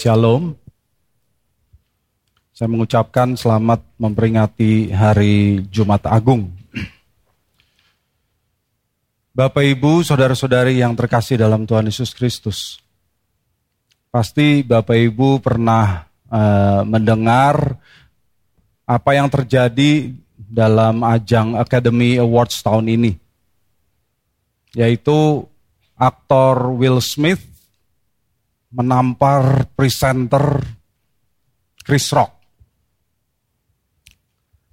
Shalom. Saya mengucapkan selamat memperingati hari Jumat Agung. Bapak Ibu, saudara-saudari yang terkasih dalam Tuhan Yesus Kristus. Pasti Bapak Ibu pernah uh, mendengar apa yang terjadi dalam ajang Academy Awards tahun ini. Yaitu aktor Will Smith menampar presenter Chris Rock.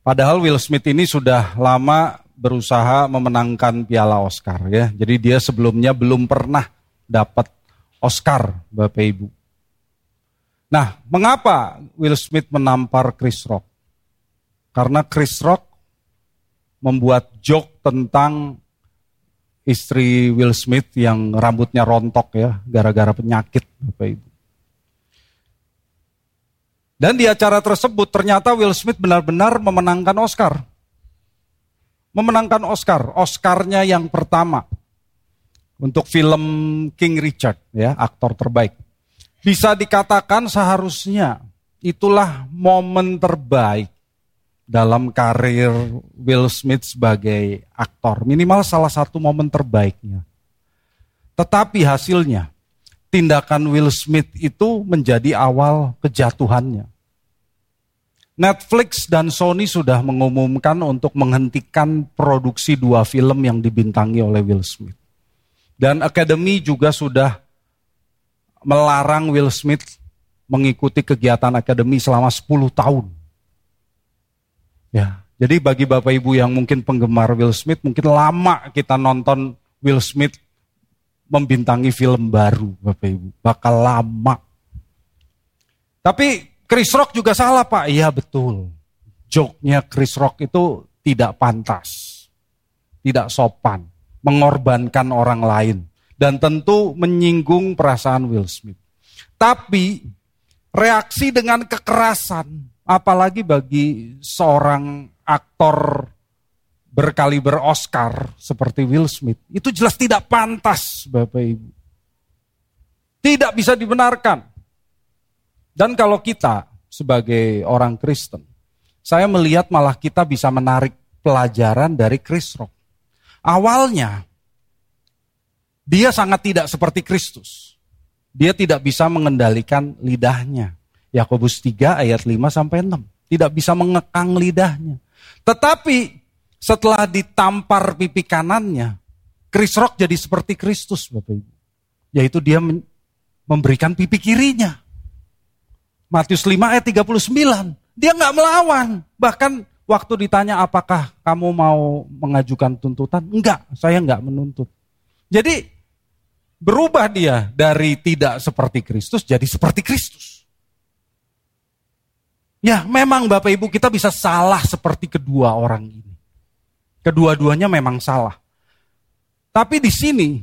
Padahal Will Smith ini sudah lama berusaha memenangkan piala Oscar ya. Jadi dia sebelumnya belum pernah dapat Oscar Bapak Ibu. Nah, mengapa Will Smith menampar Chris Rock? Karena Chris Rock membuat joke tentang istri Will Smith yang rambutnya rontok ya, gara-gara penyakit Bapak Ibu. Dan di acara tersebut ternyata Will Smith benar-benar memenangkan Oscar. Memenangkan Oscar, Oscarnya yang pertama untuk film King Richard ya, aktor terbaik. Bisa dikatakan seharusnya itulah momen terbaik dalam karir Will Smith sebagai aktor. Minimal salah satu momen terbaiknya. Tetapi hasilnya, tindakan Will Smith itu menjadi awal kejatuhannya. Netflix dan Sony sudah mengumumkan untuk menghentikan produksi dua film yang dibintangi oleh Will Smith. Dan Academy juga sudah melarang Will Smith mengikuti kegiatan Academy selama 10 tahun. Ya, jadi bagi Bapak Ibu yang mungkin penggemar Will Smith, mungkin lama kita nonton Will Smith membintangi film baru, Bapak Ibu. Bakal lama. Tapi Chris Rock juga salah, Pak. Iya, betul. Joknya Chris Rock itu tidak pantas. Tidak sopan. Mengorbankan orang lain. Dan tentu menyinggung perasaan Will Smith. Tapi reaksi dengan kekerasan Apalagi bagi seorang aktor berkali Oscar seperti Will Smith. Itu jelas tidak pantas Bapak Ibu. Tidak bisa dibenarkan. Dan kalau kita sebagai orang Kristen, saya melihat malah kita bisa menarik pelajaran dari Chris Rock. Awalnya, dia sangat tidak seperti Kristus. Dia tidak bisa mengendalikan lidahnya. Yakobus 3 ayat 5 sampai 6. Tidak bisa mengekang lidahnya. Tetapi setelah ditampar pipi kanannya, Chris Rock jadi seperti Kristus Bapak Ibu. Yaitu dia memberikan pipi kirinya. Matius 5 ayat 39. Dia nggak melawan. Bahkan waktu ditanya apakah kamu mau mengajukan tuntutan? Enggak, saya nggak menuntut. Jadi berubah dia dari tidak seperti Kristus jadi seperti Kristus. Ya memang Bapak Ibu kita bisa salah seperti kedua orang ini. Kedua-duanya memang salah. Tapi di sini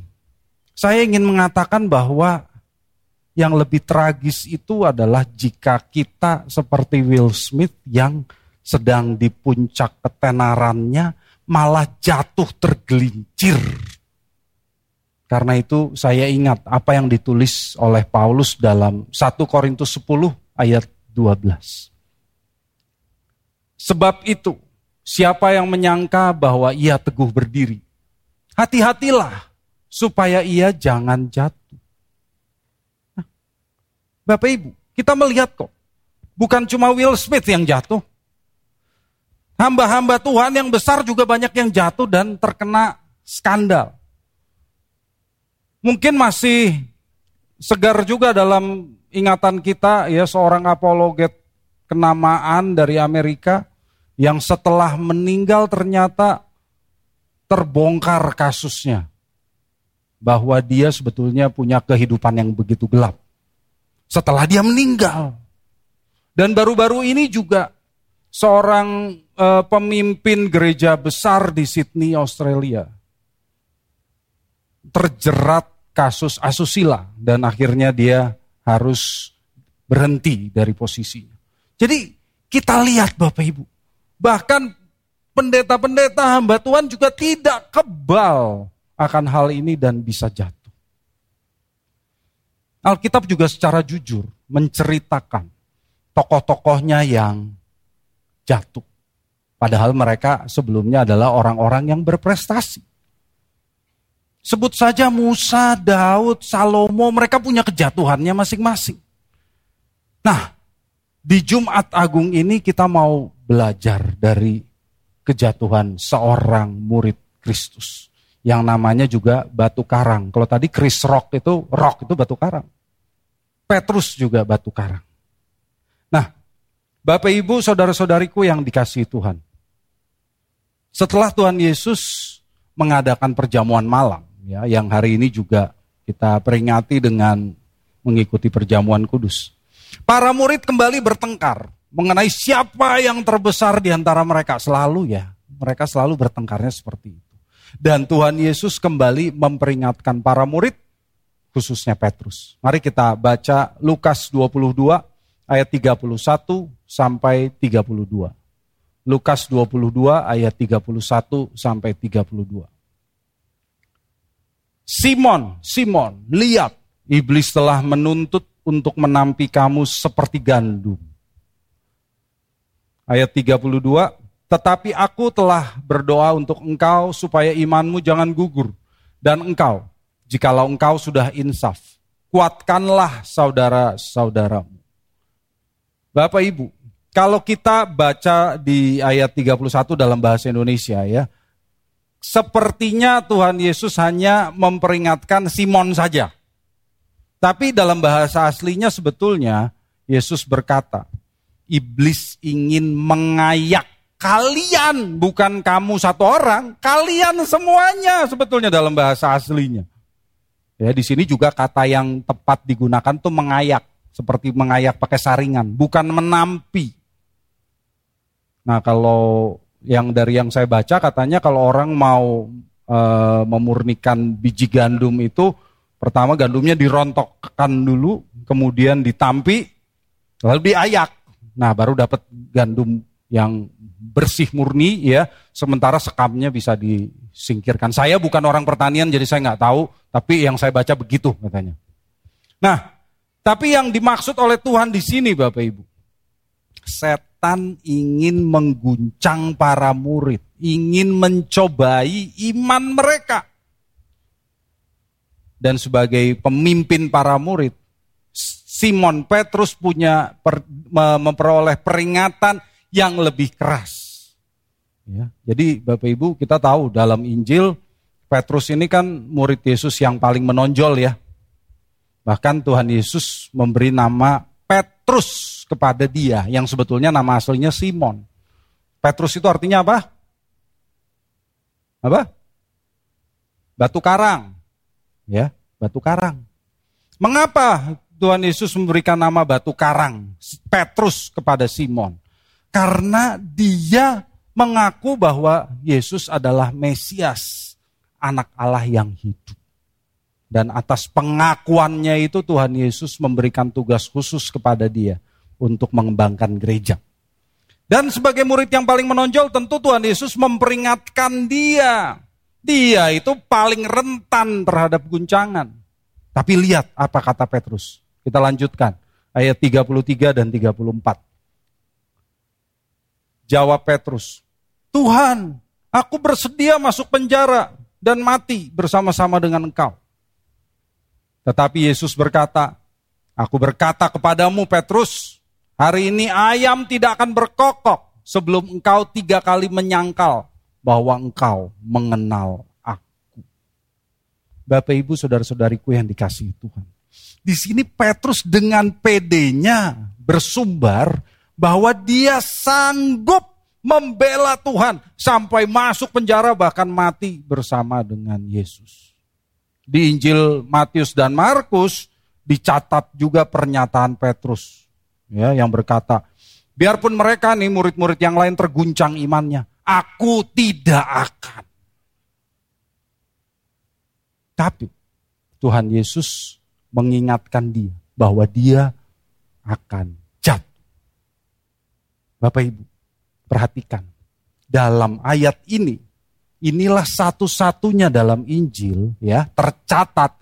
saya ingin mengatakan bahwa yang lebih tragis itu adalah jika kita seperti Will Smith yang sedang di puncak ketenarannya malah jatuh tergelincir. Karena itu saya ingat apa yang ditulis oleh Paulus dalam 1 Korintus 10 ayat 12. Sebab itu, siapa yang menyangka bahwa ia teguh berdiri, hati-hatilah supaya ia jangan jatuh. Nah, Bapak Ibu, kita melihat kok, bukan cuma Will Smith yang jatuh. Hamba-hamba Tuhan yang besar juga banyak yang jatuh dan terkena skandal. Mungkin masih segar juga dalam ingatan kita ya seorang apologet kenamaan dari Amerika yang setelah meninggal ternyata terbongkar kasusnya. Bahwa dia sebetulnya punya kehidupan yang begitu gelap. Setelah dia meninggal. Dan baru-baru ini juga seorang e, pemimpin gereja besar di Sydney, Australia. Terjerat kasus asusila dan akhirnya dia harus berhenti dari posisinya. Jadi kita lihat Bapak Ibu, Bahkan pendeta-pendeta hamba Tuhan juga tidak kebal akan hal ini dan bisa jatuh. Alkitab juga secara jujur menceritakan tokoh-tokohnya yang jatuh. Padahal mereka sebelumnya adalah orang-orang yang berprestasi. Sebut saja Musa, Daud, Salomo, mereka punya kejatuhannya masing-masing. Nah, di Jumat Agung ini kita mau belajar dari kejatuhan seorang murid Kristus. Yang namanya juga batu karang. Kalau tadi Chris Rock itu, rock itu batu karang. Petrus juga batu karang. Nah, Bapak Ibu, saudara-saudariku yang dikasih Tuhan. Setelah Tuhan Yesus mengadakan perjamuan malam, ya, yang hari ini juga kita peringati dengan mengikuti perjamuan kudus. Para murid kembali bertengkar mengenai siapa yang terbesar di antara mereka. Selalu ya, mereka selalu bertengkarnya seperti itu. Dan Tuhan Yesus kembali memperingatkan para murid khususnya Petrus. Mari kita baca Lukas 22 ayat 31 sampai 32. Lukas 22 ayat 31 sampai 32. Simon, Simon, lihat iblis telah menuntut untuk menampi kamu seperti gandum. Ayat 32, tetapi aku telah berdoa untuk engkau supaya imanmu jangan gugur. Dan engkau, Jikalau engkau sudah insaf, kuatkanlah saudara-saudaramu. Bapak Ibu, kalau kita baca di ayat 31 dalam bahasa Indonesia ya, sepertinya Tuhan Yesus hanya memperingatkan Simon saja. Tapi dalam bahasa aslinya sebetulnya Yesus berkata, iblis ingin mengayak kalian, bukan kamu satu orang, kalian semuanya sebetulnya dalam bahasa aslinya. Ya, di sini juga kata yang tepat digunakan tuh mengayak, seperti mengayak pakai saringan, bukan menampi. Nah, kalau yang dari yang saya baca katanya kalau orang mau e, memurnikan biji gandum itu pertama gandumnya dirontokkan dulu, kemudian ditampi, lalu diayak. Nah, baru dapat gandum yang bersih murni ya, sementara sekamnya bisa disingkirkan. Saya bukan orang pertanian jadi saya nggak tahu, tapi yang saya baca begitu katanya. Nah, tapi yang dimaksud oleh Tuhan di sini Bapak Ibu. Setan ingin mengguncang para murid, ingin mencobai iman mereka. Dan sebagai pemimpin para murid, Simon Petrus punya per, memperoleh peringatan yang lebih keras. Ya, jadi Bapak Ibu kita tahu dalam Injil Petrus ini kan murid Yesus yang paling menonjol ya. Bahkan Tuhan Yesus memberi nama Petrus kepada dia yang sebetulnya nama aslinya Simon. Petrus itu artinya apa? Apa? Batu karang. Ya, batu karang. Mengapa Tuhan Yesus memberikan nama batu karang Petrus kepada Simon? Karena dia mengaku bahwa Yesus adalah Mesias anak Allah yang hidup. Dan atas pengakuannya itu Tuhan Yesus memberikan tugas khusus kepada dia untuk mengembangkan gereja. Dan sebagai murid yang paling menonjol tentu Tuhan Yesus memperingatkan dia. Dia itu paling rentan terhadap guncangan. Tapi lihat apa kata Petrus. Kita lanjutkan ayat 33 dan 34. Jawab Petrus, Tuhan, aku bersedia masuk penjara dan mati bersama-sama dengan engkau. Tetapi Yesus berkata, Aku berkata kepadamu Petrus, hari ini ayam tidak akan berkokok sebelum engkau tiga kali menyangkal bahwa engkau mengenal aku. Bapak ibu saudara-saudariku yang dikasihi Tuhan. Di sini Petrus dengan pedenya bersumbar bahwa dia sanggup membela Tuhan sampai masuk penjara bahkan mati bersama dengan Yesus. Di Injil Matius dan Markus dicatat juga pernyataan Petrus ya yang berkata, biarpun mereka nih murid-murid yang lain terguncang imannya, aku tidak akan. Tapi Tuhan Yesus mengingatkan dia bahwa dia akan jatuh. Bapak Ibu, Perhatikan, dalam ayat ini, inilah satu-satunya dalam Injil ya tercatat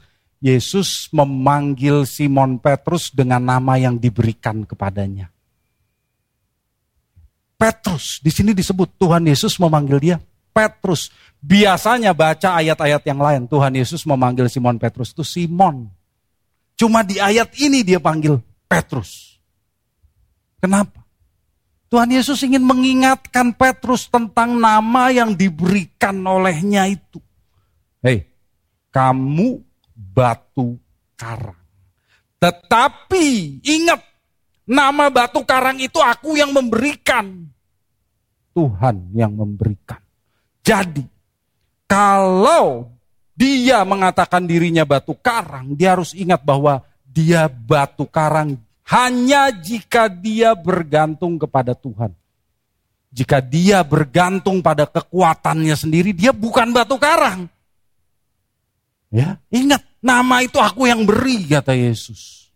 Yesus memanggil Simon Petrus dengan nama yang diberikan kepadanya. Petrus, di sini disebut Tuhan Yesus memanggil dia Petrus. Biasanya baca ayat-ayat yang lain, Tuhan Yesus memanggil Simon Petrus itu Simon. Cuma di ayat ini dia panggil Petrus. Kenapa? Tuhan Yesus ingin mengingatkan Petrus tentang nama yang diberikan olehnya itu. Hei, kamu batu karang. Tetapi ingat, nama batu karang itu aku yang memberikan. Tuhan yang memberikan. Jadi, kalau dia mengatakan dirinya batu karang, dia harus ingat bahwa dia batu karang hanya jika dia bergantung kepada Tuhan. Jika dia bergantung pada kekuatannya sendiri, dia bukan batu karang. Ya, ingat nama itu aku yang beri kata Yesus.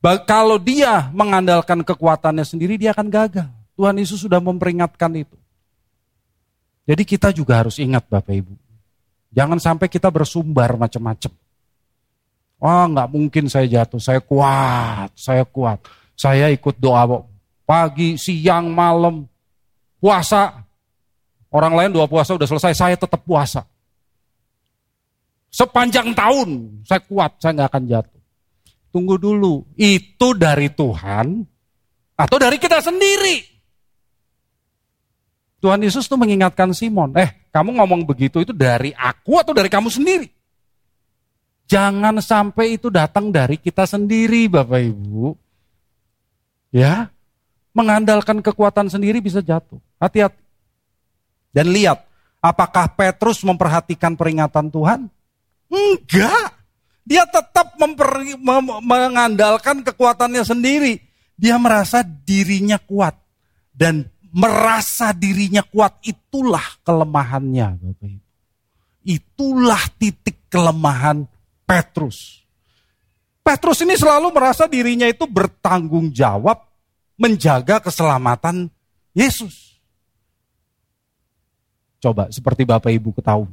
Kalau dia mengandalkan kekuatannya sendiri, dia akan gagal. Tuhan Yesus sudah memperingatkan itu. Jadi kita juga harus ingat Bapak Ibu. Jangan sampai kita bersumbar macam-macam. Wah nggak mungkin saya jatuh, saya kuat, saya kuat. Saya ikut doa pagi, siang, malam, puasa. Orang lain dua puasa udah selesai, saya tetap puasa. Sepanjang tahun saya kuat, saya nggak akan jatuh. Tunggu dulu, itu dari Tuhan atau dari kita sendiri? Tuhan Yesus tuh mengingatkan Simon, eh kamu ngomong begitu itu dari aku atau dari kamu sendiri? Jangan sampai itu datang dari kita sendiri Bapak Ibu. Ya, mengandalkan kekuatan sendiri bisa jatuh. Hati-hati. Dan lihat, apakah Petrus memperhatikan peringatan Tuhan? Enggak. Dia tetap memper, mem, mengandalkan kekuatannya sendiri. Dia merasa dirinya kuat. Dan merasa dirinya kuat itulah kelemahannya. Itulah titik kelemahan Petrus. Petrus ini selalu merasa dirinya itu bertanggung jawab menjaga keselamatan Yesus. Coba seperti Bapak Ibu ketahui.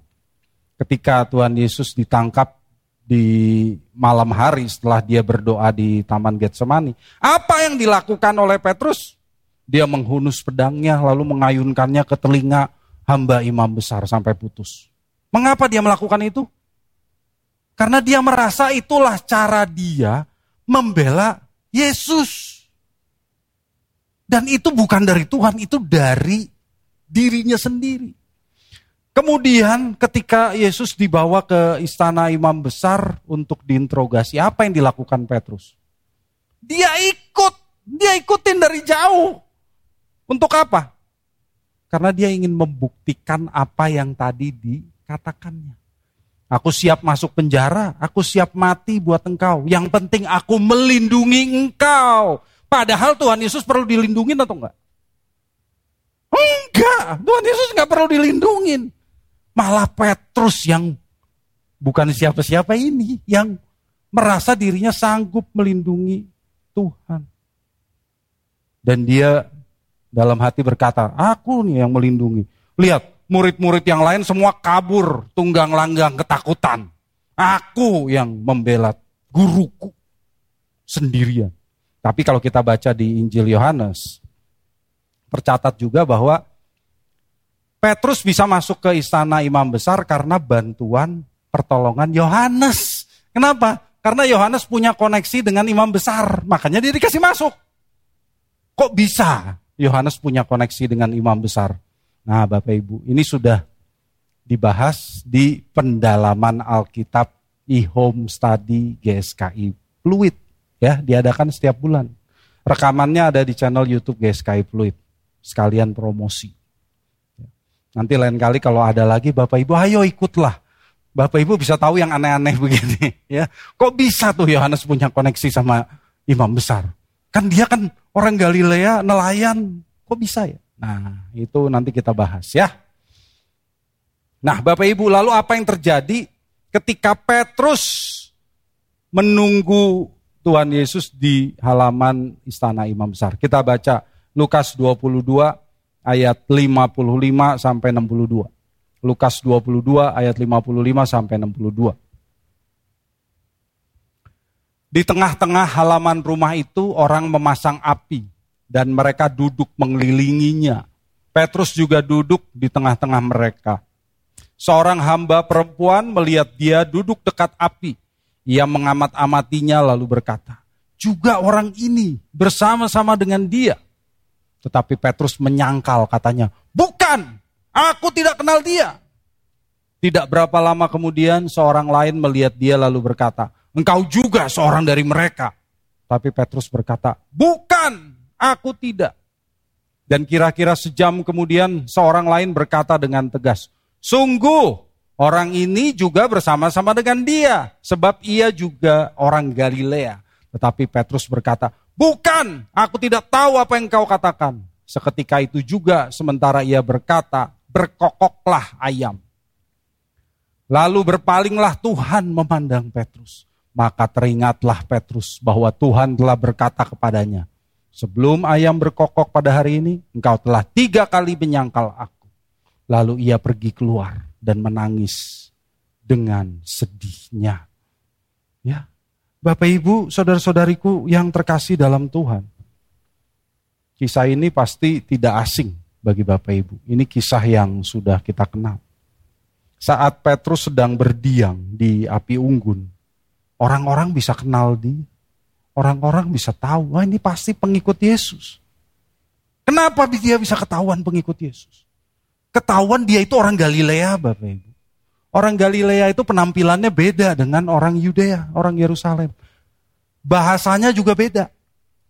Ketika Tuhan Yesus ditangkap di malam hari setelah dia berdoa di Taman Getsemani. Apa yang dilakukan oleh Petrus? Dia menghunus pedangnya lalu mengayunkannya ke telinga hamba imam besar sampai putus. Mengapa dia melakukan itu? Karena dia merasa itulah cara dia membela Yesus. Dan itu bukan dari Tuhan, itu dari dirinya sendiri. Kemudian ketika Yesus dibawa ke istana imam besar untuk diinterogasi, apa yang dilakukan Petrus? Dia ikut, dia ikutin dari jauh. Untuk apa? Karena dia ingin membuktikan apa yang tadi dikatakannya. Aku siap masuk penjara, aku siap mati buat engkau. Yang penting aku melindungi engkau. Padahal Tuhan Yesus perlu dilindungi atau enggak? Enggak, Tuhan Yesus enggak perlu dilindungi. Malah Petrus yang bukan siapa-siapa ini, yang merasa dirinya sanggup melindungi Tuhan. Dan dia dalam hati berkata, aku nih yang melindungi. Lihat, murid-murid yang lain semua kabur, tunggang langgang ketakutan. Aku yang membela guruku sendirian. Tapi kalau kita baca di Injil Yohanes, tercatat juga bahwa Petrus bisa masuk ke istana imam besar karena bantuan pertolongan Yohanes. Kenapa? Karena Yohanes punya koneksi dengan imam besar, makanya dia dikasih masuk. Kok bisa Yohanes punya koneksi dengan imam besar? Nah, Bapak Ibu, ini sudah dibahas di pendalaman Alkitab e-home study GSKI Fluid ya, diadakan setiap bulan. Rekamannya ada di channel YouTube GSKI Fluid. Sekalian promosi. Nanti lain kali kalau ada lagi Bapak Ibu, ayo ikutlah. Bapak Ibu bisa tahu yang aneh-aneh begini ya. Kok bisa tuh Yohanes punya koneksi sama imam besar? Kan dia kan orang Galilea, nelayan. Kok bisa ya? Nah, itu nanti kita bahas ya. Nah, Bapak Ibu, lalu apa yang terjadi ketika Petrus menunggu Tuhan Yesus di halaman istana imam besar? Kita baca Lukas 22 ayat 55 sampai 62. Lukas 22 ayat 55 sampai 62. Di tengah-tengah halaman rumah itu orang memasang api dan mereka duduk mengelilinginya. Petrus juga duduk di tengah-tengah mereka. Seorang hamba perempuan melihat dia duduk dekat api. Ia mengamat-amatinya lalu berkata, juga orang ini bersama-sama dengan dia. Tetapi Petrus menyangkal katanya, bukan, aku tidak kenal dia. Tidak berapa lama kemudian seorang lain melihat dia lalu berkata, engkau juga seorang dari mereka. Tapi Petrus berkata, bukan, aku tidak. Dan kira-kira sejam kemudian seorang lain berkata dengan tegas, sungguh orang ini juga bersama-sama dengan dia, sebab ia juga orang Galilea. Tetapi Petrus berkata, bukan, aku tidak tahu apa yang kau katakan. Seketika itu juga sementara ia berkata, berkokoklah ayam. Lalu berpalinglah Tuhan memandang Petrus. Maka teringatlah Petrus bahwa Tuhan telah berkata kepadanya, Sebelum ayam berkokok pada hari ini, engkau telah tiga kali menyangkal aku. Lalu ia pergi keluar dan menangis dengan sedihnya. Ya, Bapak Ibu, saudara-saudariku yang terkasih dalam Tuhan. Kisah ini pasti tidak asing bagi Bapak Ibu. Ini kisah yang sudah kita kenal. Saat Petrus sedang berdiam di api unggun, orang-orang bisa kenal dia orang-orang bisa tahu, wah ini pasti pengikut Yesus. Kenapa dia bisa ketahuan pengikut Yesus? Ketahuan dia itu orang Galilea, Bapak Ibu. Orang Galilea itu penampilannya beda dengan orang Yudea, orang Yerusalem. Bahasanya juga beda.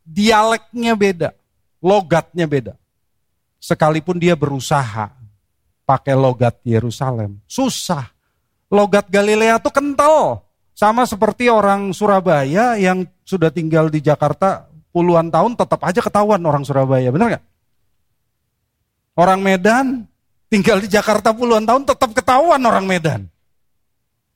Dialeknya beda. Logatnya beda. Sekalipun dia berusaha pakai logat Yerusalem, susah. Logat Galilea itu kental. Sama seperti orang Surabaya yang sudah tinggal di Jakarta puluhan tahun tetap aja ketahuan orang Surabaya, benar nggak? Orang Medan tinggal di Jakarta puluhan tahun tetap ketahuan orang Medan.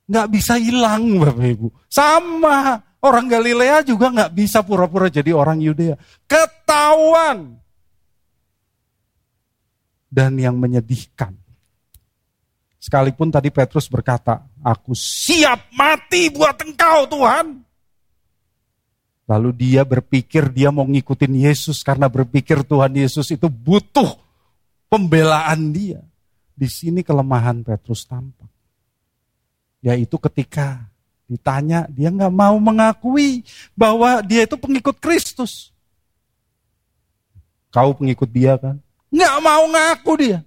Nggak bisa hilang Bapak Ibu. Sama orang Galilea juga nggak bisa pura-pura jadi orang Yudea. Ketahuan. Dan yang menyedihkan Sekalipun tadi Petrus berkata, aku siap mati buat engkau Tuhan. Lalu dia berpikir dia mau ngikutin Yesus karena berpikir Tuhan Yesus itu butuh pembelaan dia. Di sini kelemahan Petrus tampak. Yaitu ketika ditanya dia nggak mau mengakui bahwa dia itu pengikut Kristus. Kau pengikut dia kan? Nggak mau ngaku dia.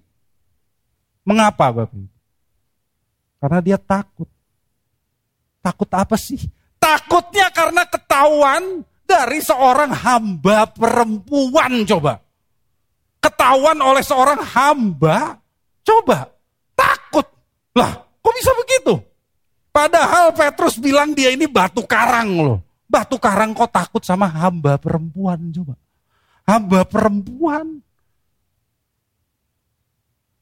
Mengapa Bapak? Karena dia takut. Takut apa sih? Takutnya karena ketahuan dari seorang hamba perempuan coba. Ketahuan oleh seorang hamba, coba takut. Lah, kok bisa begitu? Padahal Petrus bilang dia ini batu karang loh. Batu karang kok takut sama hamba perempuan coba. Hamba perempuan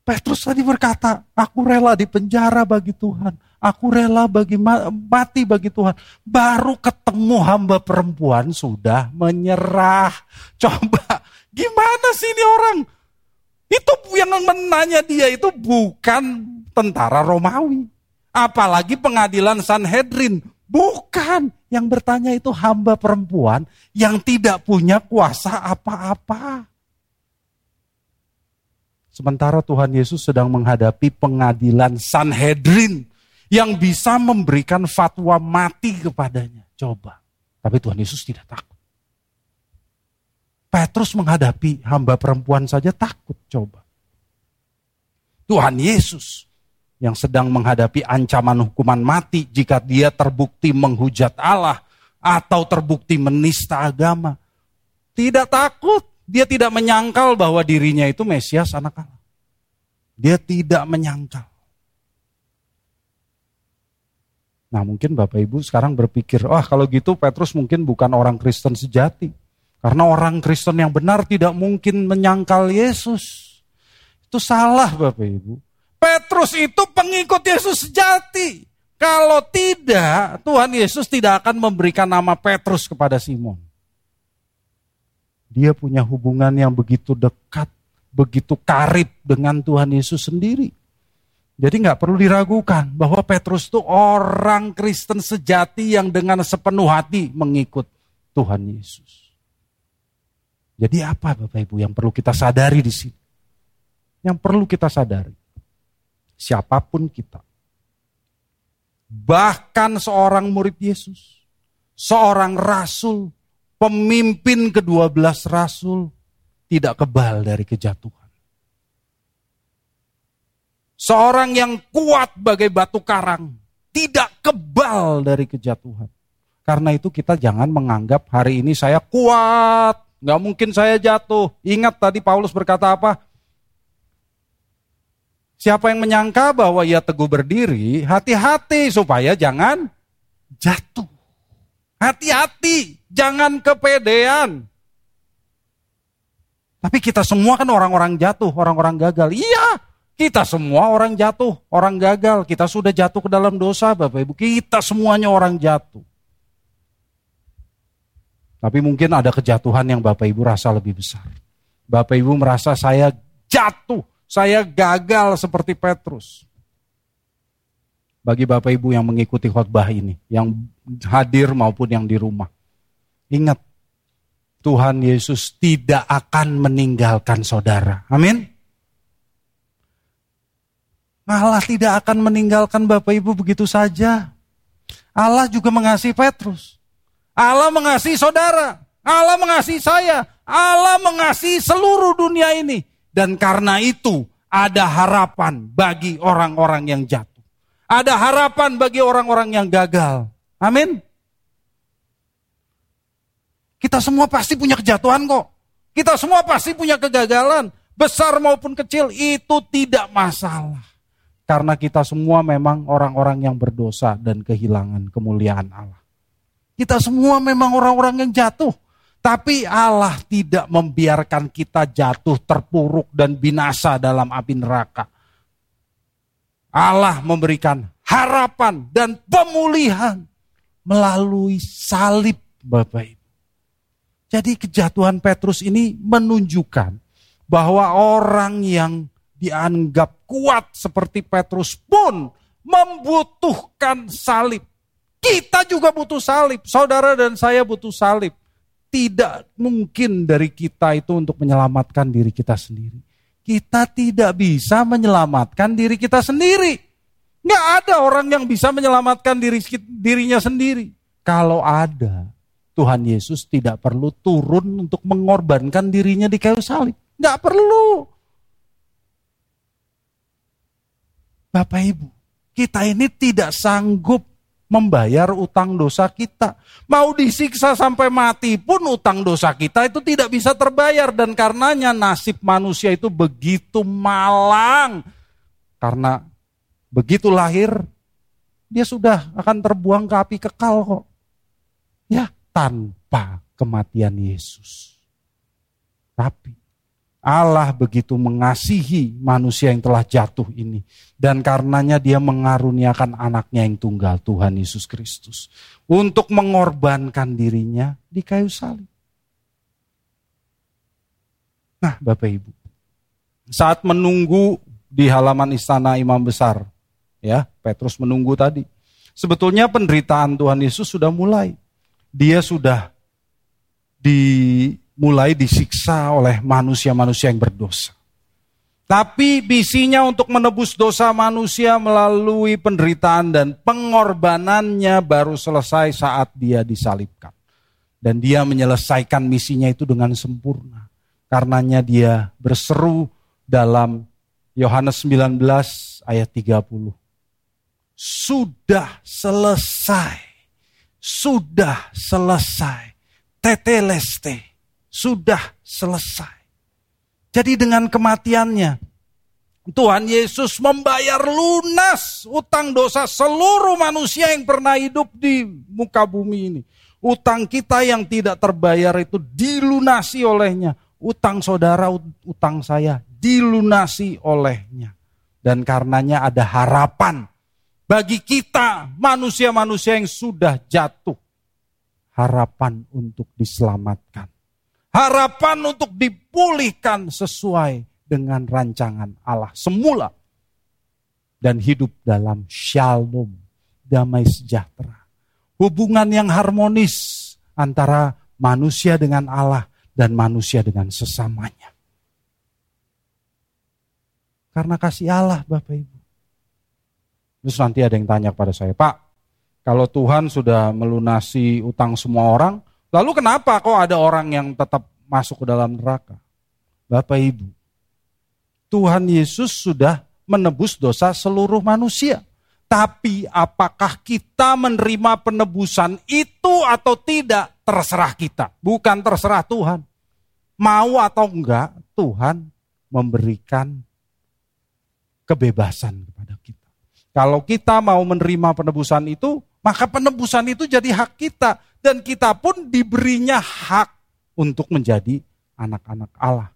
Petrus tadi berkata, aku rela di penjara bagi Tuhan. Aku rela bagi mati bagi Tuhan. Baru ketemu hamba perempuan sudah menyerah. Coba, gimana sih ini orang? Itu yang menanya dia itu bukan tentara Romawi. Apalagi pengadilan Sanhedrin. Bukan. Yang bertanya itu hamba perempuan yang tidak punya kuasa apa-apa. Sementara Tuhan Yesus sedang menghadapi pengadilan Sanhedrin yang bisa memberikan fatwa mati kepadanya. Coba. Tapi Tuhan Yesus tidak takut. Petrus menghadapi hamba perempuan saja takut. Coba. Tuhan Yesus yang sedang menghadapi ancaman hukuman mati jika dia terbukti menghujat Allah atau terbukti menista agama. Tidak takut. Dia tidak menyangkal bahwa dirinya itu Mesias anak Allah. Dia tidak menyangkal. Nah mungkin Bapak Ibu sekarang berpikir, wah kalau gitu Petrus mungkin bukan orang Kristen sejati. Karena orang Kristen yang benar tidak mungkin menyangkal Yesus. Itu salah Bapak Ibu. Petrus itu pengikut Yesus sejati. Kalau tidak, Tuhan Yesus tidak akan memberikan nama Petrus kepada Simon. Dia punya hubungan yang begitu dekat, begitu karib dengan Tuhan Yesus sendiri. Jadi nggak perlu diragukan bahwa Petrus itu orang Kristen sejati yang dengan sepenuh hati mengikut Tuhan Yesus. Jadi apa Bapak Ibu yang perlu kita sadari di sini? Yang perlu kita sadari, siapa pun kita, bahkan seorang murid Yesus, seorang rasul, pemimpin kedua belas rasul, tidak kebal dari kejatuhan. Seorang yang kuat bagai batu karang, tidak kebal dari kejatuhan. Karena itu kita jangan menganggap hari ini saya kuat, nggak mungkin saya jatuh. Ingat tadi Paulus berkata apa? Siapa yang menyangka bahwa ia teguh berdiri, hati-hati supaya jangan jatuh. Hati-hati, jangan kepedean. Tapi kita semua kan orang-orang jatuh, orang-orang gagal. Iya, kita semua orang jatuh, orang gagal. Kita sudah jatuh ke dalam dosa Bapak Ibu. Kita semuanya orang jatuh. Tapi mungkin ada kejatuhan yang Bapak Ibu rasa lebih besar. Bapak Ibu merasa saya jatuh, saya gagal seperti Petrus. Bagi Bapak Ibu yang mengikuti khotbah ini, yang hadir maupun yang di rumah. Ingat, Tuhan Yesus tidak akan meninggalkan saudara. Amin. Allah tidak akan meninggalkan Bapak Ibu begitu saja. Allah juga mengasihi Petrus. Allah mengasihi saudara. Allah mengasihi saya. Allah mengasihi seluruh dunia ini. Dan karena itu ada harapan bagi orang-orang yang jatuh. Ada harapan bagi orang-orang yang gagal. Amin. Kita semua pasti punya kejatuhan kok. Kita semua pasti punya kegagalan. Besar maupun kecil itu tidak masalah. Karena kita semua memang orang-orang yang berdosa dan kehilangan kemuliaan Allah. Kita semua memang orang-orang yang jatuh. Tapi Allah tidak membiarkan kita jatuh terpuruk dan binasa dalam api neraka. Allah memberikan harapan dan pemulihan melalui salib Bapak Ibu. Jadi kejatuhan Petrus ini menunjukkan bahwa orang yang dianggap kuat seperti Petrus pun membutuhkan salib. Kita juga butuh salib, saudara dan saya butuh salib. Tidak mungkin dari kita itu untuk menyelamatkan diri kita sendiri. Kita tidak bisa menyelamatkan diri kita sendiri. Nggak ada orang yang bisa menyelamatkan diri dirinya sendiri. Kalau ada, Tuhan Yesus tidak perlu turun untuk mengorbankan dirinya di kayu salib. Nggak perlu. Bapak Ibu, kita ini tidak sanggup membayar utang dosa kita. Mau disiksa sampai mati pun utang dosa kita itu tidak bisa terbayar. Dan karenanya nasib manusia itu begitu malang. Karena begitu lahir, dia sudah akan terbuang ke api kekal kok. Ya, tanpa kematian Yesus. Tapi Allah begitu mengasihi manusia yang telah jatuh ini. Dan karenanya dia mengaruniakan anaknya yang tunggal Tuhan Yesus Kristus. Untuk mengorbankan dirinya di kayu salib. Nah Bapak Ibu. Saat menunggu di halaman istana imam besar. ya Petrus menunggu tadi. Sebetulnya penderitaan Tuhan Yesus sudah mulai. Dia sudah di mulai disiksa oleh manusia-manusia yang berdosa. Tapi visinya untuk menebus dosa manusia melalui penderitaan dan pengorbanannya baru selesai saat dia disalibkan. Dan dia menyelesaikan misinya itu dengan sempurna. Karenanya dia berseru dalam Yohanes 19 ayat 30. Sudah selesai. Sudah selesai. Teteleste sudah selesai. Jadi dengan kematiannya, Tuhan Yesus membayar lunas utang dosa seluruh manusia yang pernah hidup di muka bumi ini. Utang kita yang tidak terbayar itu dilunasi olehnya. Utang saudara, utang saya dilunasi olehnya. Dan karenanya ada harapan bagi kita manusia-manusia yang sudah jatuh. Harapan untuk diselamatkan harapan untuk dipulihkan sesuai dengan rancangan Allah semula. dan hidup dalam shalom, damai sejahtera. Hubungan yang harmonis antara manusia dengan Allah dan manusia dengan sesamanya. Karena kasih Allah Bapak Ibu. Terus nanti ada yang tanya kepada saya, Pak, kalau Tuhan sudah melunasi utang semua orang, lalu kenapa kok ada orang yang tetap masuk ke dalam neraka? Bapak Ibu, Tuhan Yesus sudah menebus dosa seluruh manusia. Tapi apakah kita menerima penebusan itu atau tidak terserah kita, bukan terserah Tuhan. Mau atau enggak, Tuhan memberikan kebebasan kepada kita. Kalau kita mau menerima penebusan itu, maka penebusan itu jadi hak kita dan kita pun diberinya hak untuk menjadi anak-anak Allah.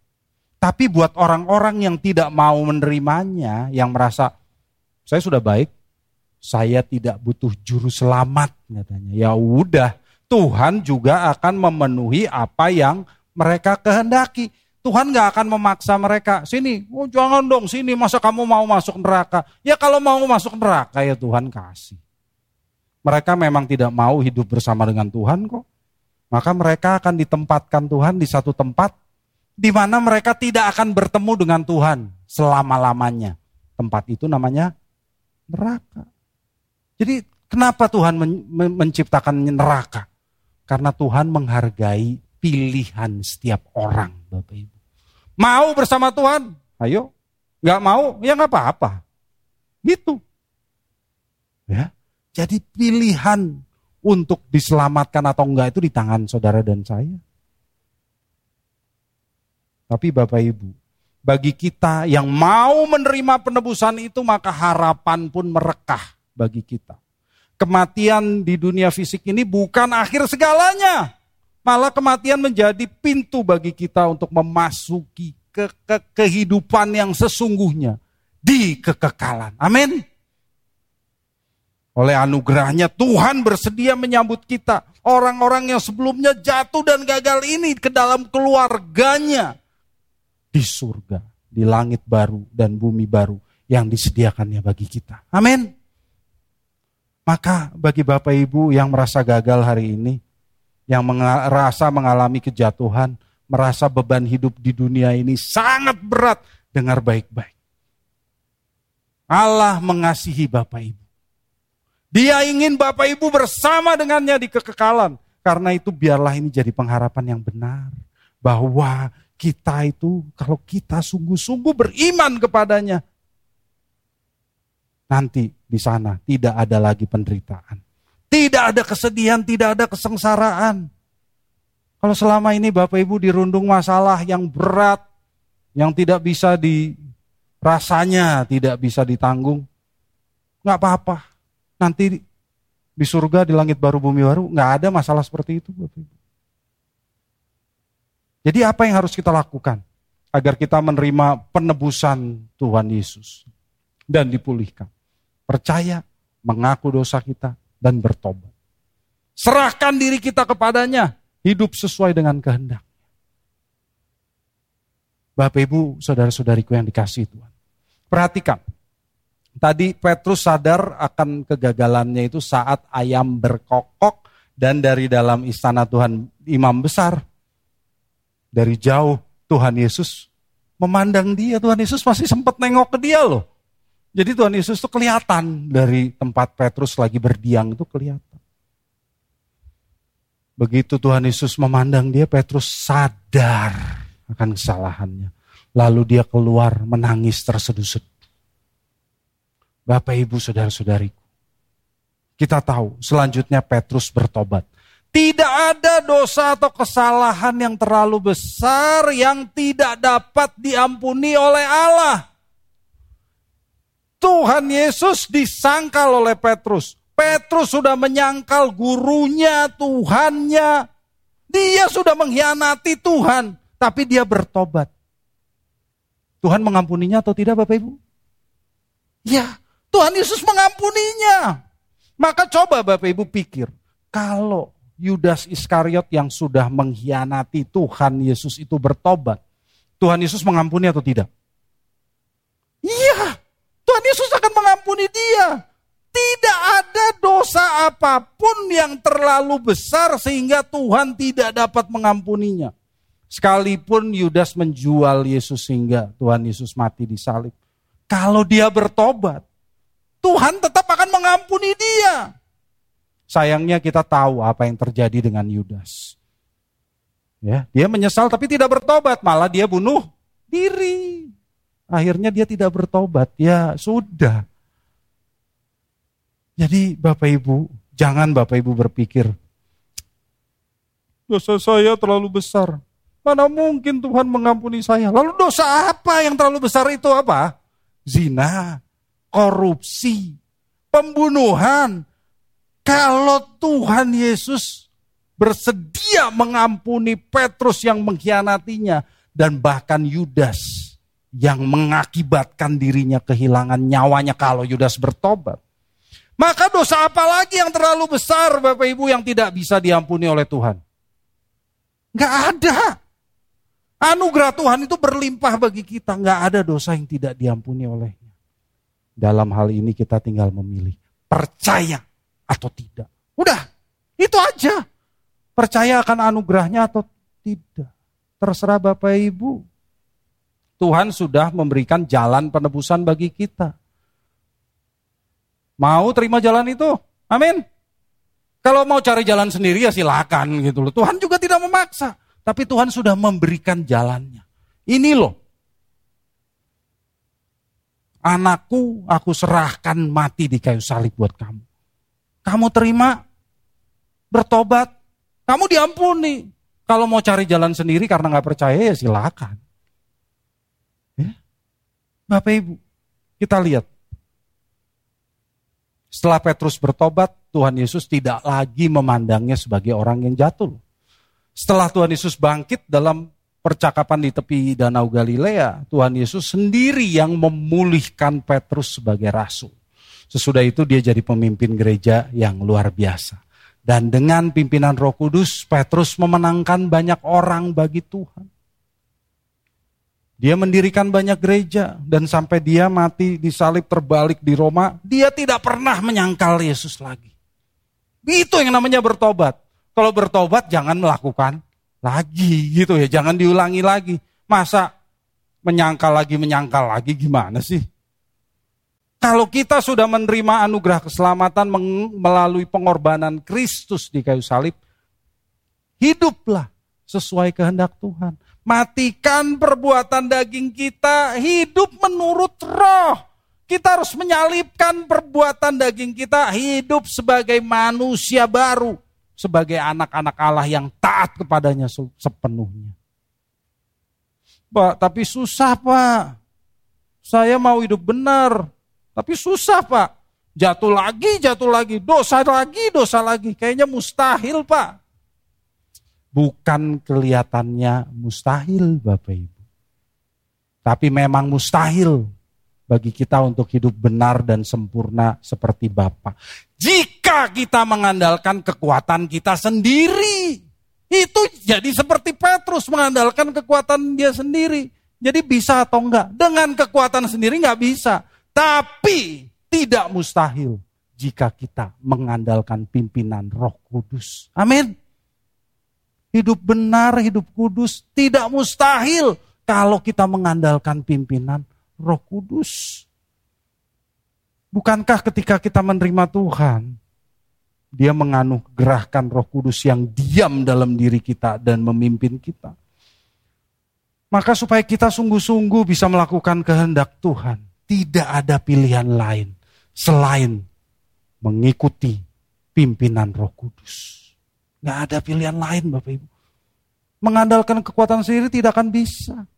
Tapi buat orang-orang yang tidak mau menerimanya, yang merasa saya sudah baik, saya tidak butuh juru selamat katanya. Ya udah, Tuhan juga akan memenuhi apa yang mereka kehendaki. Tuhan gak akan memaksa mereka, sini, oh jangan dong sini, masa kamu mau masuk neraka? Ya kalau mau masuk neraka ya Tuhan kasih. Mereka memang tidak mau hidup bersama dengan Tuhan kok. Maka mereka akan ditempatkan Tuhan di satu tempat di mana mereka tidak akan bertemu dengan Tuhan selama-lamanya. Tempat itu namanya neraka. Jadi kenapa Tuhan men menciptakan neraka? Karena Tuhan menghargai pilihan setiap orang, Bapak Ibu. Mau bersama Tuhan? Ayo. Gak mau? Ya gak apa-apa. Gitu. Ya. Jadi pilihan untuk diselamatkan atau enggak itu di tangan saudara dan saya. Tapi Bapak Ibu, bagi kita yang mau menerima penebusan itu maka harapan pun merekah bagi kita. Kematian di dunia fisik ini bukan akhir segalanya. Malah kematian menjadi pintu bagi kita untuk memasuki ke, ke kehidupan yang sesungguhnya di kekekalan. Amin. Oleh anugerahnya Tuhan bersedia menyambut kita. Orang-orang yang sebelumnya jatuh dan gagal ini ke dalam keluarganya. Di surga, di langit baru dan bumi baru yang disediakannya bagi kita. Amin. Maka bagi Bapak Ibu yang merasa gagal hari ini, yang merasa mengalami kejatuhan, merasa beban hidup di dunia ini sangat berat, dengar baik-baik. Allah mengasihi Bapak Ibu. Dia ingin Bapak Ibu bersama dengannya di kekekalan. Karena itu biarlah ini jadi pengharapan yang benar. Bahwa kita itu kalau kita sungguh-sungguh beriman kepadanya. Nanti di sana tidak ada lagi penderitaan. Tidak ada kesedihan, tidak ada kesengsaraan. Kalau selama ini Bapak Ibu dirundung masalah yang berat, yang tidak bisa di rasanya tidak bisa ditanggung, nggak apa-apa. Nanti di surga, di langit baru, bumi baru, nggak ada masalah seperti itu Bapak Ibu. Jadi apa yang harus kita lakukan agar kita menerima penebusan Tuhan Yesus dan dipulihkan? Percaya, mengaku dosa kita, dan bertobat. Serahkan diri kita kepadanya, hidup sesuai dengan kehendak. Bapak Ibu, saudara-saudariku yang dikasih Tuhan. Perhatikan, tadi Petrus sadar akan kegagalannya itu saat ayam berkokok dan dari dalam istana Tuhan imam besar. Dari jauh Tuhan Yesus memandang dia, Tuhan Yesus masih sempat nengok ke dia loh. Jadi Tuhan Yesus itu kelihatan dari tempat Petrus lagi berdiam itu kelihatan. Begitu Tuhan Yesus memandang dia, Petrus sadar akan kesalahannya. Lalu dia keluar menangis terseduh-seduh. Bapak, Ibu, Saudara-saudariku. Kita tahu selanjutnya Petrus bertobat. Tidak ada dosa atau kesalahan yang terlalu besar yang tidak dapat diampuni oleh Allah. Tuhan Yesus disangkal oleh Petrus. Petrus sudah menyangkal gurunya, Tuhannya. Dia sudah mengkhianati Tuhan, tapi dia bertobat. Tuhan mengampuninya atau tidak Bapak Ibu? Ya, Tuhan Yesus mengampuninya. Maka coba Bapak Ibu pikir, kalau Yudas Iskariot yang sudah mengkhianati Tuhan Yesus itu bertobat, Tuhan Yesus mengampuni atau tidak? Iya, Tuhan Yesus akan mengampuni dia. Tidak ada dosa apa pun yang terlalu besar sehingga Tuhan tidak dapat mengampuninya. Sekalipun Yudas menjual Yesus sehingga Tuhan Yesus mati di salib. Kalau dia bertobat, Tuhan tetap akan mengampuni dia. Sayangnya kita tahu apa yang terjadi dengan Yudas. Ya, dia menyesal tapi tidak bertobat, malah dia bunuh diri. Akhirnya dia tidak bertobat. Ya, sudah. Jadi Bapak Ibu, jangan Bapak Ibu berpikir, dosa saya terlalu besar. Mana mungkin Tuhan mengampuni saya? Lalu dosa apa yang terlalu besar itu apa? Zina, korupsi, pembunuhan. Kalau Tuhan Yesus bersedia mengampuni Petrus yang mengkhianatinya dan bahkan Yudas yang mengakibatkan dirinya kehilangan nyawanya kalau Yudas bertobat. Maka dosa apa lagi yang terlalu besar Bapak Ibu yang tidak bisa diampuni oleh Tuhan? Enggak ada. Anugerah Tuhan itu berlimpah bagi kita. Enggak ada dosa yang tidak diampuni olehnya. Dalam hal ini kita tinggal memilih. Percaya atau tidak. Udah, itu aja. Percaya akan anugerahnya atau tidak. Terserah Bapak Ibu. Tuhan sudah memberikan jalan penebusan bagi kita. Mau terima jalan itu? Amin. Kalau mau cari jalan sendiri ya silakan gitu loh. Tuhan juga tidak memaksa, tapi Tuhan sudah memberikan jalannya. Ini loh. Anakku aku serahkan mati di kayu salib buat kamu. Kamu terima bertobat, kamu diampuni. Kalau mau cari jalan sendiri karena nggak percaya ya silakan. Ya. Bapak Ibu, kita lihat setelah Petrus bertobat, Tuhan Yesus tidak lagi memandangnya sebagai orang yang jatuh. Setelah Tuhan Yesus bangkit dalam percakapan di tepi Danau Galilea, Tuhan Yesus sendiri yang memulihkan Petrus sebagai rasul. Sesudah itu dia jadi pemimpin gereja yang luar biasa. Dan dengan pimpinan Roh Kudus, Petrus memenangkan banyak orang bagi Tuhan. Dia mendirikan banyak gereja dan sampai dia mati di salib terbalik di Roma, dia tidak pernah menyangkal Yesus lagi. Itu yang namanya bertobat. Kalau bertobat jangan melakukan lagi gitu ya, jangan diulangi lagi. Masa menyangkal lagi menyangkal lagi gimana sih? Kalau kita sudah menerima anugerah keselamatan melalui pengorbanan Kristus di kayu salib, hiduplah sesuai kehendak Tuhan matikan perbuatan daging kita, hidup menurut roh. Kita harus menyalipkan perbuatan daging kita, hidup sebagai manusia baru, sebagai anak-anak Allah yang taat kepadanya sepenuhnya. Pak, tapi susah Pak. Saya mau hidup benar, tapi susah Pak. Jatuh lagi, jatuh lagi, dosa lagi, dosa lagi. Kayaknya mustahil Pak bukan kelihatannya mustahil Bapak Ibu. Tapi memang mustahil bagi kita untuk hidup benar dan sempurna seperti Bapa. Jika kita mengandalkan kekuatan kita sendiri, itu jadi seperti Petrus mengandalkan kekuatan dia sendiri. Jadi bisa atau enggak? Dengan kekuatan sendiri enggak bisa. Tapi tidak mustahil jika kita mengandalkan pimpinan roh kudus. Amin hidup benar, hidup kudus tidak mustahil kalau kita mengandalkan pimpinan Roh Kudus. Bukankah ketika kita menerima Tuhan, dia menganugerahkan Roh Kudus yang diam dalam diri kita dan memimpin kita? Maka supaya kita sungguh-sungguh bisa melakukan kehendak Tuhan, tidak ada pilihan lain selain mengikuti pimpinan Roh Kudus. Nggak ada pilihan lain Bapak Ibu. Mengandalkan kekuatan sendiri tidak akan bisa.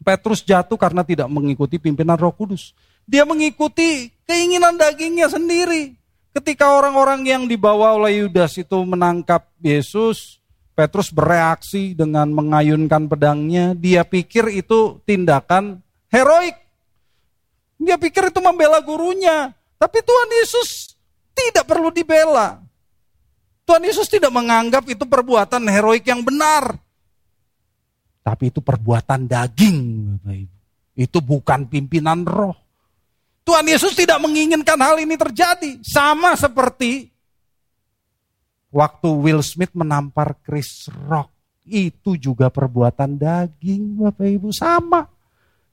Petrus jatuh karena tidak mengikuti pimpinan roh kudus. Dia mengikuti keinginan dagingnya sendiri. Ketika orang-orang yang dibawa oleh Yudas itu menangkap Yesus, Petrus bereaksi dengan mengayunkan pedangnya. Dia pikir itu tindakan heroik. Dia pikir itu membela gurunya. Tapi Tuhan Yesus tidak perlu dibela. Tuhan Yesus tidak menganggap itu perbuatan heroik yang benar. Tapi itu perbuatan daging, Itu bukan pimpinan roh. Tuhan Yesus tidak menginginkan hal ini terjadi. Sama seperti waktu Will Smith menampar Chris Rock. Itu juga perbuatan daging Bapak Ibu. Sama.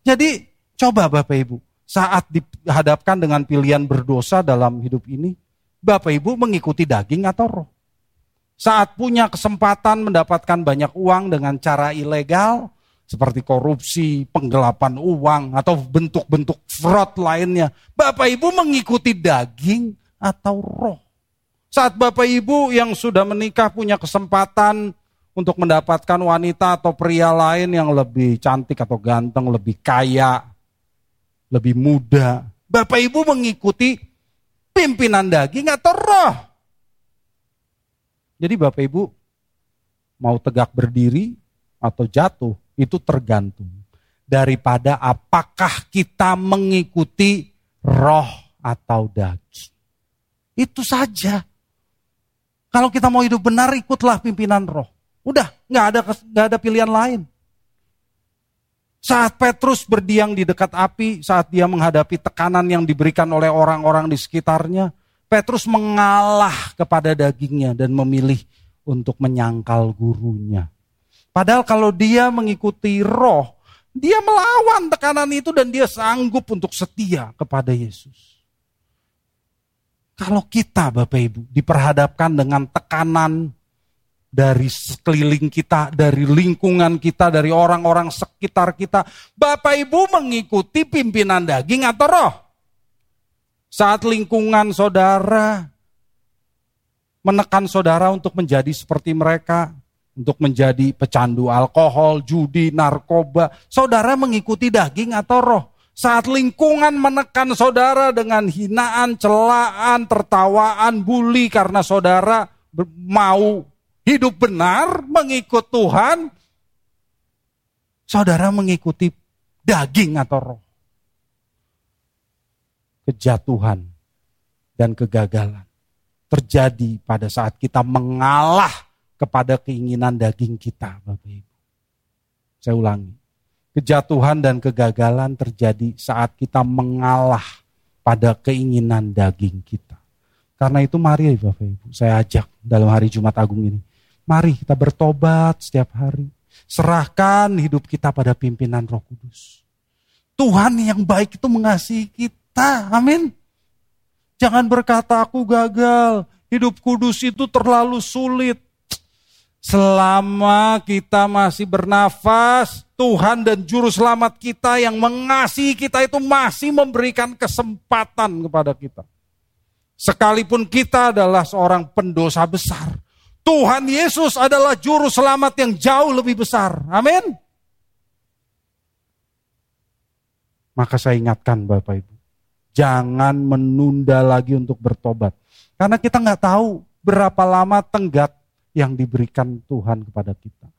Jadi coba Bapak Ibu. Saat dihadapkan dengan pilihan berdosa dalam hidup ini. Bapak Ibu mengikuti daging atau roh. Saat punya kesempatan mendapatkan banyak uang dengan cara ilegal seperti korupsi, penggelapan uang, atau bentuk-bentuk fraud lainnya. Bapak Ibu mengikuti daging atau roh. Saat Bapak Ibu yang sudah menikah punya kesempatan untuk mendapatkan wanita atau pria lain yang lebih cantik atau ganteng, lebih kaya, lebih muda. Bapak Ibu mengikuti pimpinan daging atau roh. Jadi Bapak Ibu mau tegak berdiri atau jatuh itu tergantung daripada apakah kita mengikuti roh atau daging. Itu saja. Kalau kita mau hidup benar, ikutlah pimpinan roh. Udah, nggak ada nggak ada pilihan lain. Saat Petrus berdiam di dekat api, saat dia menghadapi tekanan yang diberikan oleh orang-orang di sekitarnya, Petrus mengalah kepada dagingnya dan memilih untuk menyangkal gurunya. Padahal kalau dia mengikuti roh, dia melawan tekanan itu dan dia sanggup untuk setia kepada Yesus. Kalau kita Bapak Ibu diperhadapkan dengan tekanan dari sekeliling kita, dari lingkungan kita, dari orang-orang sekitar kita, Bapak Ibu mengikuti pimpinan daging atau roh. Saat lingkungan saudara menekan saudara untuk menjadi seperti mereka, untuk menjadi pecandu alkohol, judi, narkoba. Saudara mengikuti daging atau roh. Saat lingkungan menekan saudara dengan hinaan, celaan, tertawaan, bully karena saudara mau hidup benar, mengikut Tuhan, saudara mengikuti daging atau roh. Kejatuhan dan kegagalan terjadi pada saat kita mengalah kepada keinginan daging kita, Bapak Ibu. Saya ulangi. Kejatuhan dan kegagalan terjadi saat kita mengalah pada keinginan daging kita. Karena itu mari Bapak Ibu, saya ajak dalam hari Jumat Agung ini. Mari kita bertobat setiap hari. Serahkan hidup kita pada pimpinan roh kudus. Tuhan yang baik itu mengasihi kita. Amin. Jangan berkata aku gagal. Hidup kudus itu terlalu sulit. Selama kita masih bernafas, Tuhan dan Juru Selamat kita yang mengasihi kita itu masih memberikan kesempatan kepada kita. Sekalipun kita adalah seorang pendosa besar, Tuhan Yesus adalah Juru Selamat yang jauh lebih besar. Amin. Maka saya ingatkan Bapak Ibu, jangan menunda lagi untuk bertobat. Karena kita nggak tahu berapa lama tenggat yang diberikan Tuhan kepada kita.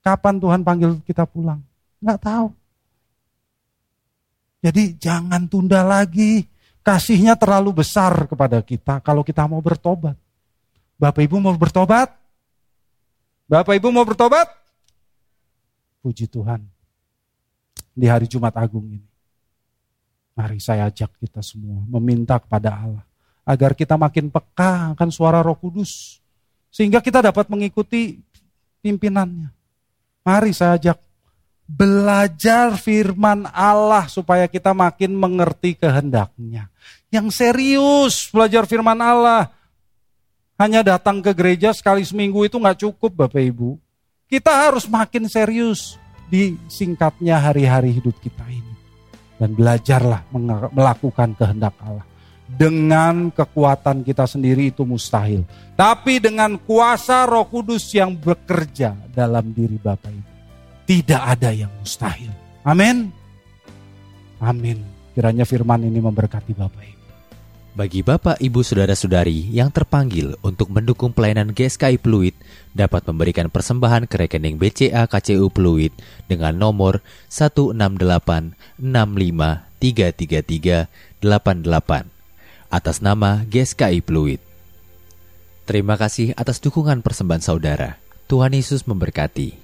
Kapan Tuhan panggil kita pulang? Nggak tahu. Jadi jangan tunda lagi. Kasihnya terlalu besar kepada kita kalau kita mau bertobat. Bapak Ibu mau bertobat? Bapak Ibu mau bertobat? Puji Tuhan. Di hari Jumat Agung ini. Mari saya ajak kita semua meminta kepada Allah. Agar kita makin peka akan suara roh kudus sehingga kita dapat mengikuti pimpinannya. Mari saya ajak belajar firman Allah supaya kita makin mengerti kehendaknya. Yang serius belajar firman Allah. Hanya datang ke gereja sekali seminggu itu nggak cukup Bapak Ibu. Kita harus makin serius di singkatnya hari-hari hidup kita ini. Dan belajarlah melakukan kehendak Allah dengan kekuatan kita sendiri itu mustahil. Tapi dengan kuasa Roh Kudus yang bekerja dalam diri Bapak Ibu, tidak ada yang mustahil. Amin. Amin. Kiranya firman ini memberkati Bapak Ibu. Bagi Bapak, Ibu, Saudara-saudari yang terpanggil untuk mendukung pelayanan GSKI Pluit dapat memberikan persembahan ke rekening BCA KCU Pluit dengan nomor 1686533388 atas nama GSKI Pluit. Terima kasih atas dukungan persembahan saudara. Tuhan Yesus memberkati.